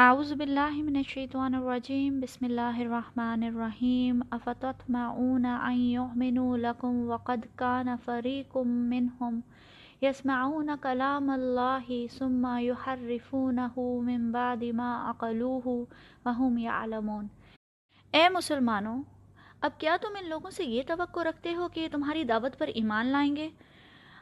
اعوذ باللہ من الشیطان الرجیم، بسم اللہ الرحمن الرحیم، افتطمعون ان یؤمنوا لکم وقد کان فریق منہم یسمعون کلام اللہ ثم یحرفونه من بعد ما عقلوه وهم یعلمون۔ اے مسلمانوں، اب کیا تم ان لوگوں سے یہ توقع رکھتے ہو کہ تمہاری دعوت پر ایمان لائیں گے؟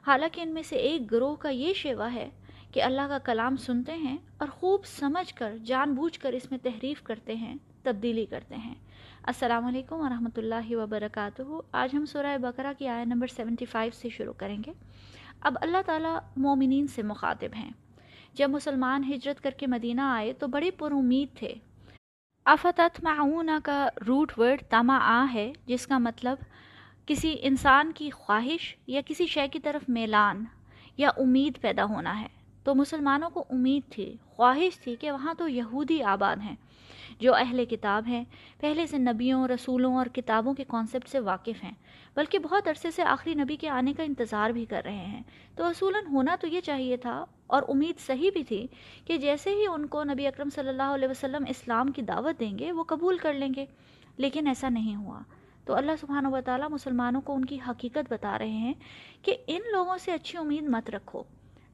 حالانکہ ان میں سے ایک گروہ کا یہ شیوا ہے کہ اللہ کا کلام سنتے ہیں اور خوب سمجھ کر، جان بوجھ کر اس میں تحریف کرتے ہیں، تبدیلی کرتے ہیں۔ السلام علیکم ورحمۃ اللہ وبرکاتہ۔ آج ہم سورہ بقرہ کی آیت نمبر 75 سے شروع کریں گے۔ اب اللہ تعالیٰ مومنین سے مخاطب ہیں۔ جب مسلمان ہجرت کر کے مدینہ آئے تو بڑے پر امید تھے۔ آفتت معاون کا روٹ ورڈ تما آ ہے، جس کا مطلب کسی انسان کی خواہش یا کسی شے کی طرف میلان یا امید پیدا ہونا ہے۔ تو مسلمانوں کو امید تھی، خواہش تھی کہ وہاں تو یہودی آباد ہیں۔ جو اہل کتاب ہیں، پہلے سے نبیوں، رسولوں اور کتابوں کے کانسیپٹ سے واقف ہیں، بلکہ بہت عرصے سے آخری نبی کے آنے کا انتظار بھی کر رہے ہیں۔ تو اصولاً ہونا تو یہ چاہیے تھا، اور امید صحیح بھی تھی کہ جیسے ہی ان کو نبی اکرم صلی اللہ علیہ وسلم اسلام کی دعوت دیں گے، وہ قبول کر لیں گے۔ لیکن ایسا نہیں ہوا۔ تو اللہ سبحانہ و تعالیٰ مسلمانوں کو ان کی حقیقت بتا رہے ہیں کہ ان لوگوں سے اچھی امید مت رکھو۔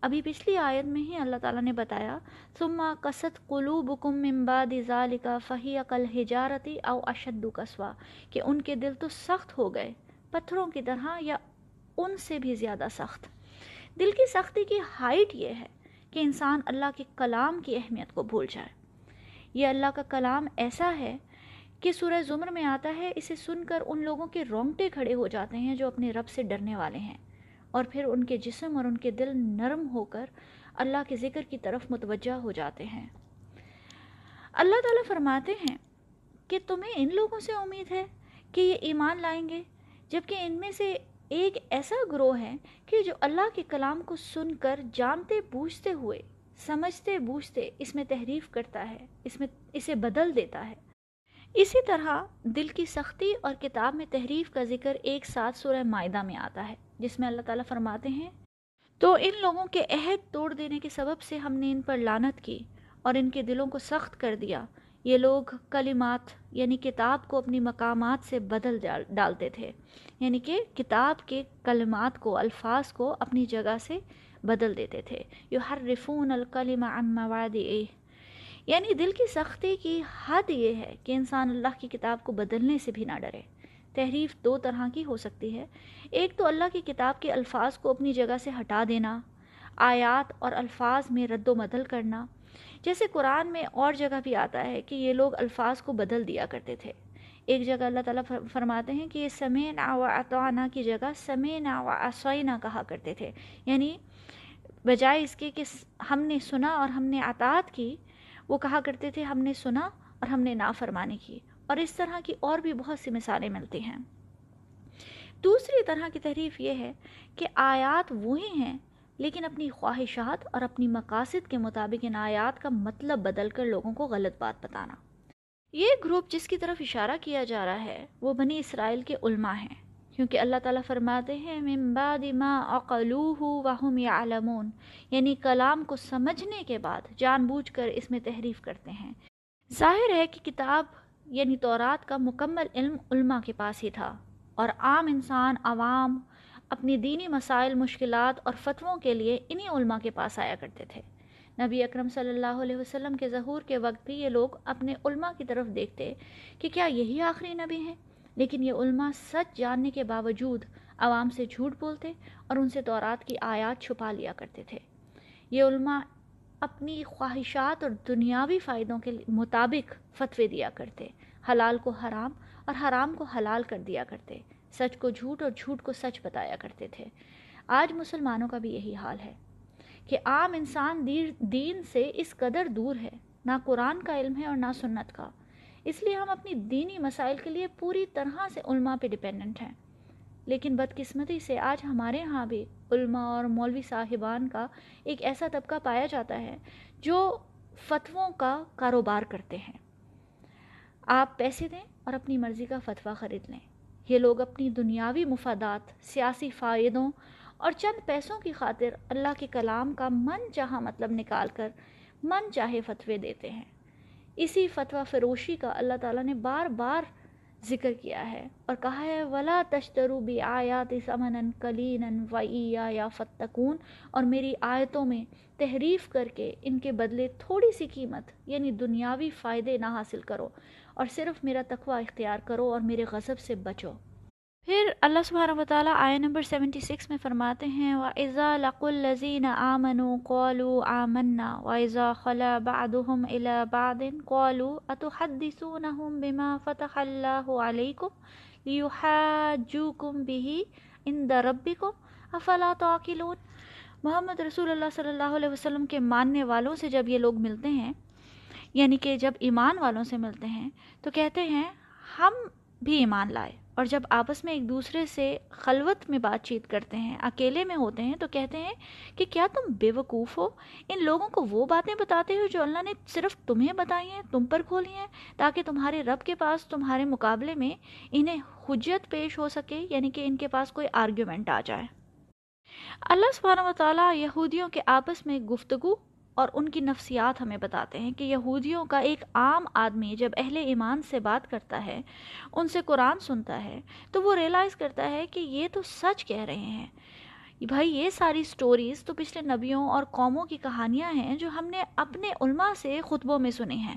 ابھی پچھلی آیت میں ہی اللہ تعالیٰ نے بتایا، ثم قصد قلوبکم من بعد ذالک فہی کل حجارتی او اشد کسوا کہ ان کے دل تو سخت ہو گئے، پتھروں کی طرح یا ان سے بھی زیادہ سخت۔ دل کی سختی کی ہائٹ یہ ہے کہ انسان اللہ کے کلام کی اہمیت کو بھول جائے۔ یہ اللہ کا کلام ایسا ہے کہ سورہ زمر میں آتا ہے، اسے سن کر ان لوگوں کے رونگٹے کھڑے ہو جاتے ہیں جو اپنے رب سے ڈرنے والے ہیں۔ اور پھر ان کے جسم اور ان کے دل نرم ہو کر اللہ کے ذکر کی طرف متوجہ ہو جاتے ہیں۔ اللہ تعالیٰ فرماتے ہیں کہ تمہیں ان لوگوں سے امید ہے کہ یہ ایمان لائیں گے، جبکہ ان میں سے ایک ایسا گروہ ہے کہ جو اللہ کے کلام کو سن کر جانتے بوجھتے ہوئے، سمجھتے بوجھتے اس میں تحریف کرتا ہے، اس میں، اسے بدل دیتا ہے۔ اسی طرح دل کی سختی اور کتاب میں تحریف کا ذکر ایک ساتھ سورہ معدہ میں آتا ہے، جس میں اللہ تعالیٰ فرماتے ہیں، تو ان لوگوں کے عہد توڑ دینے کے سبب سے ہم نے ان پر لانت کی اور ان کے دلوں کو سخت کر دیا۔ یہ لوگ کلمات یعنی کتاب کو اپنی مقامات سے بدل ڈالتے تھے۔ یعنی کہ کتاب کے کلمات کو، الفاظ کو اپنی جگہ سے بدل دیتے تھے۔ یو ہر رفون الکلم عن مواد یعنی دل کی سختی کی حد یہ ہے کہ انسان اللہ کی کتاب کو بدلنے سے بھی نہ ڈرے۔ تحریف دو طرح کی ہو سکتی ہے۔ ایک تو اللہ کی کتاب کے الفاظ کو اپنی جگہ سے ہٹا دینا، آیات اور الفاظ میں رد و بدل کرنا۔ جیسے قرآن میں اور جگہ بھی آتا ہے کہ یہ لوگ الفاظ کو بدل دیا کرتے تھے۔ ایک جگہ اللہ تعالیٰ فرماتے ہیں کہ یہ سمے نا و اطوانہ کی جگہ سمے نا و اسوئینہ کہا کرتے تھے۔ یعنی بجائے اس کے کہ ہم نے سنا اور ہم نے اطاعت کی وہ کہا کرتے تھے، ہم نے سنا اور ہم نے نافرمانی کی، اور اس طرح کی اور بھی بہت سی مثالیں ملتی ہیں۔ دوسری طرح کی تحریف یہ ہے کہ آیات وہی ہیں، لیکن اپنی خواہشات اور اپنی مقاصد کے مطابق ان آیات کا مطلب بدل کر لوگوں کو غلط بات بتانا۔ یہ گروپ جس کی طرف اشارہ کیا جا رہا ہے، وہ بنی اسرائیل کے علماء ہیں۔ کیونکہ اللہ تعالیٰ فرماتے ہیں، من بعد ما اقلوہ وهم یعلمون۔ یعنی کلام کو سمجھنے کے بعد جان بوجھ کر اس میں تحریف کرتے ہیں۔ ظاہر ہے کہ کتاب یعنی تورات کا مکمل علم علماء کے پاس ہی تھا۔ اور عام انسان، عوام اپنی دینی مسائل، مشکلات اور فتووں کے لیے انہی علماء کے پاس آیا کرتے تھے۔ نبی اکرم صلی اللہ علیہ وسلم کے ظہور کے وقت بھی یہ لوگ اپنے علماء کی طرف دیکھتے کہ کیا یہی آخری نبی ہیں؟ لیکن یہ علماء سچ جاننے کے باوجود عوام سے جھوٹ بولتے اور ان سے تورات کی آیات چھپا لیا کرتے تھے۔ یہ علماء اپنی خواہشات اور دنیاوی فائدوں کے مطابق فتوے دیا کرتے، حلال کو حرام اور حرام کو حلال کر دیا کرتے، سچ کو جھوٹ اور جھوٹ کو سچ بتایا کرتے تھے۔ آج مسلمانوں کا بھی یہی حال ہے کہ عام انسان دین سے اس قدر دور ہے، نہ قرآن کا علم ہے اور نہ سنت کا۔ اس لیے ہم اپنی دینی مسائل کے لیے پوری طرح سے علماء پہ ڈپینڈنٹ ہیں۔ لیکن بدقسمتی سے آج ہمارے ہاں بھی علماء اور مولوی صاحبان کا ایک ایسا طبقہ پایا جاتا ہے جو فتووں کا کاروبار کرتے ہیں۔ آپ پیسے دیں اور اپنی مرضی کا فتویٰ خرید لیں۔ یہ لوگ اپنی دنیاوی مفادات، سیاسی فائدوں اور چند پیسوں کی خاطر اللہ کے کلام کا من چاہا مطلب نکال کر من چاہے فتوے دیتے ہیں۔ اسی فتویٰ فروشی کا اللہ تعالیٰ نے بار بار ذکر کیا ہے اور کہا ہے، ولا تشترو بھی آیات سمن کلین ویا یا فتقون اور میری آیتوں میں تحریف کر کے ان کے بدلے تھوڑی سی قیمت یعنی دنیاوی فائدے نہ حاصل کرو اور صرف میرا تقوی اختیار کرو اور میرے غضب سے بچو۔ پھر اللہ سبحانہ و تعالیٰ آئے نمبر 76 میں فرماتے ہیں، وَإِذَا لَقُوا الَّذِينَ آمَنُوا قَالُوا آمَنَّا وَإِذَا خَلَا بَعْدُهُمْ إِلَى بَعْدٍ قَالُوا أَتُحَدِّثُونَهُمْ بِمَا فَتَحَ اللَّهُ عَلَيْكُمْ لِيُحَاجُّوكُمْ بِهِ عِنْدَ رَبِّكُمْ أَفَلَا تَعْقِلُونَ؟ محمد رسول اللہ صلی اللہ علیہ وسلم کے ماننے والوں سے جب یہ لوگ ملتے ہیں یعنی کہ جب ایمان والوں سے ملتے ہیں، تو کہتے ہیں، ہم بھی ایمان لائے۔ اور جب آپس میں ایک دوسرے سے خلوت میں بات چیت کرتے ہیں، اکیلے میں ہوتے ہیں، تو کہتے ہیں کہ کیا تم بے وقوف ہو؟ ان لوگوں کو وہ باتیں بتاتے ہو جو اللہ نے صرف تمہیں بتائی ہیں، تم پر کھولی ہیں، تاکہ تمہارے رب کے پاس، تمہارے مقابلے میں انہیں حجت پیش ہو سکے یعنی کہ ان کے پاس کوئی آرگیومنٹ آ جائے۔ اللہ سبحانہ و تعالیٰ یہودیوں کے آپس میں گفتگو اور ان کی نفسیات ہمیں بتاتے ہیں کہ یہودیوں کا ایک عام آدمی جب اہل ایمان سے بات کرتا ہے، ان سے قرآن سنتا ہے، تو وہ ریلائز کرتا ہے کہ یہ تو سچ کہہ رہے ہیں۔ بھائی، یہ ساری سٹوریز تو پچھلے نبیوں اور قوموں کی کہانیاں ہیں جو ہم نے اپنے علماء سے خطبوں میں سنی ہیں۔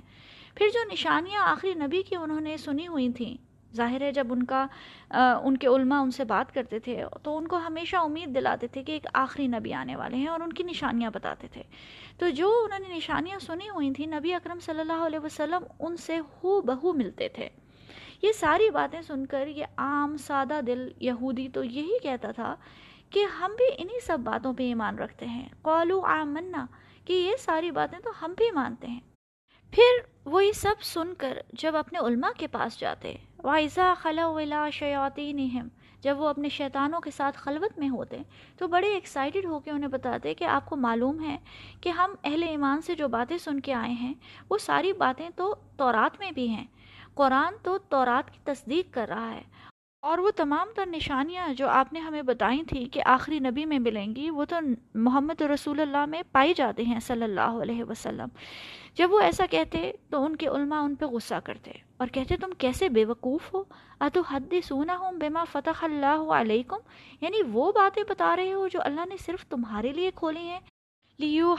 پھر جو نشانیاں آخری نبی کی انہوں نے سنی ہوئی تھیں ظاہر ہے جب ان کا ان کے علماء ان سے بات کرتے تھے، تو ان کو ہمیشہ امید دلاتے تھے کہ ایک آخری نبی آنے والے ہیں اور ان کی نشانیاں بتاتے تھے۔ تو جو انہوں نے نشانیاں سنی ہوئی تھیں، نبی اکرم صلی اللہ علیہ وسلم ان سے ہو بہو ملتے تھے۔ یہ ساری باتیں سن کر، یہ عام سادہ دل یہودی تو یہی کہتا تھا کہ ہم بھی انہی سب باتوں پہ ایمان رکھتے ہیں۔ قولو آمنا، کہ یہ ساری باتیں تو ہم بھی مانتے ہیں۔ پھر وہ یہ سب سن کر جب اپنے علماء کے پاس جاتے وائزہ خلا ولا شیاتی جب وہ اپنے شیطانوں کے ساتھ خلوت میں ہوتے، تو بڑے ایکسائٹڈ ہو کے انہیں بتاتے کہ آپ کو معلوم ہے کہ ہم اہل ایمان سے جو باتیں سن کے آئے ہیں، وہ ساری باتیں تو تورات میں بھی ہیں۔ قرآن تو تورات کی تصدیق کر رہا ہے۔ اور وہ تمام تر نشانیاں جو آپ نے ہمیں بتائی تھیں کہ آخری نبی میں ملیں گی، وہ تو محمد رسول اللہ میں پائی جاتی ہیں صلی اللہ علیہ وسلم۔ جب وہ ایسا کہتے تو ان کے علماء ان پہ غصہ کرتے اور کہتے، تم کیسے بے وقوف ہو؟ اتو حد سونا ہوں بما فتح اللہ علیکم؟ یعنی وہ باتیں بتا رہے ہو جو اللہ نے صرف تمہارے لیے کھولی ہیں۔ لیو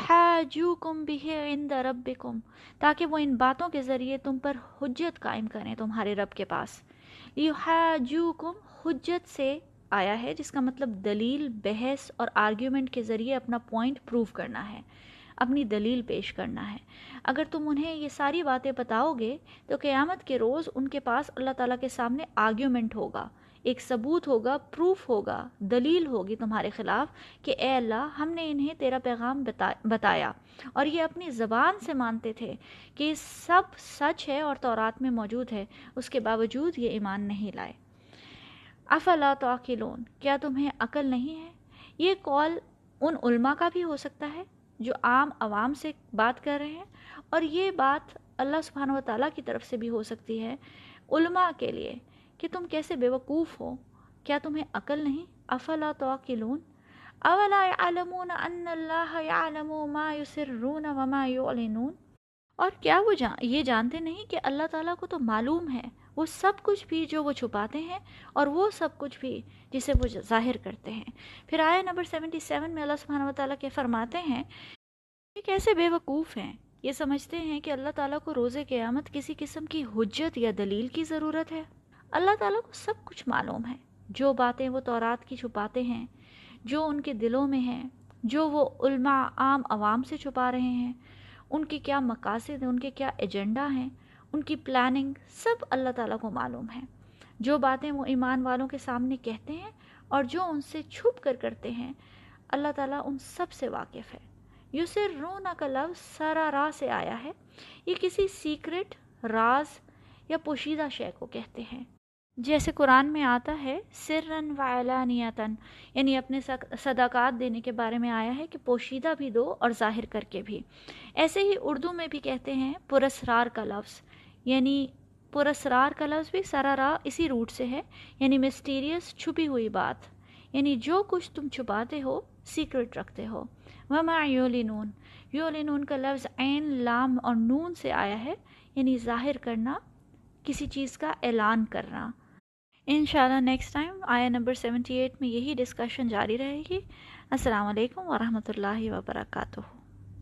جو کم بھی عند ربکم تاکہ وہ ان باتوں کے ذریعے تم پر حجت قائم کریں تمہارے رب کے پاس۔ یحاجوکم، حجت سے آیا ہے، جس کا مطلب دلیل، بحث اور آرگیومنٹ کے ذریعے اپنا پوائنٹ پروف کرنا ہے، اپنی دلیل پیش کرنا ہے۔ اگر تم انہیں یہ ساری باتیں بتاؤ گے، تو قیامت کے روز ان کے پاس اللہ تعالیٰ کے سامنے آرگیومنٹ ہوگا۔ ایک ثبوت ہوگا پروف ہوگا، دلیل ہوگی تمہارے خلاف کہ اے اللہ، ہم نے انہیں تیرا پیغام بتایا۔ اور یہ اپنی زبان سے مانتے تھے کہ سب سچ ہے اور تورات میں موجود ہے، اس کے باوجود یہ ایمان نہیں لائے۔ افلا توقلون کیا تمہیں عقل نہیں ہے؟ یہ کال ان علماء کا بھی ہو سکتا ہے جو عام عوام سے بات کر رہے ہیں، اور یہ بات اللہ سبحانہ و تعالیٰ کی طرف سے بھی ہو سکتی ہے علماء کے لیے۔ کہ تم کیسے بے وقوف ہو؟ کیا تمہیں عقل نہیں؟ افلا توقلون اولا يعلمون ان اللہ يعلم ما يسرون وما يعلنون اور کیا وہ جان یہ جانتے نہیں کہ اللہ تعالیٰ کو تو معلوم ہے، وہ سب کچھ بھی جو وہ چھپاتے ہیں اور وہ سب کچھ بھی جسے وہ ظاہر کرتے ہیں۔ پھر آیا نمبر 77 میں اللہ سبحانہ و تعالیٰ کے فرماتے ہیں، یہ کیسے بے وقوف ہیں؟ یہ سمجھتے ہیں کہ اللہ تعالیٰ کو روز قیامت کسی قسم کی حجت یا دلیل کی ضرورت ہے۔ اللہ تعالیٰ کو سب کچھ معلوم ہے۔ جو باتیں وہ تورات کی چھپاتے ہیں، جو ان کے دلوں میں ہیں، جو وہ علماء عام عوام سے چھپا رہے ہیں، ان کے کیا مقاصد ہیں، ان کے کیا ایجنڈا ہیں، ان کی پلاننگ سب اللہ تعالیٰ کو معلوم ہے۔ جو باتیں وہ ایمان والوں کے سامنے کہتے ہیں اور جو ان سے چھپ کر کرتے ہیں، اللہ تعالیٰ ان سب سے واقف ہے۔ یوسر رونا کا لفظ سارا راہ سے آیا ہے۔ یہ کسی سیکرٹ راز یا پوشیدہ شے کو کہتے ہیں۔ جیسے قرآن میں آتا ہے، سرن و اعلانیتاً یعنی اپنے صداقات دینے کے بارے میں آیا ہے کہ پوشیدہ بھی دو اور ظاہر کر کے بھی۔ ایسے ہی اردو میں بھی کہتے ہیں پرسرار کا لفظ یعنی پرسرار کا لفظ بھی سرارا اسی روٹ سے ہے یعنی مسٹیریس چھپی ہوئی بات۔ یعنی جو کچھ تم چھپاتے ہو سیکرٹ رکھتے ہو۔ وما یولینون یعلنون کا لفظ عین، لام اور نون سے آیا ہے یعنی ظاہر کرنا، کسی چیز کا اعلان کرنا۔ انشاءاللہ نیکسٹ ٹائم آیا نمبر سیونٹی ایٹ میں یہی ڈسکشن جاری رہے گی۔ السلام علیکم ورحمۃ اللہ وبرکاتہ۔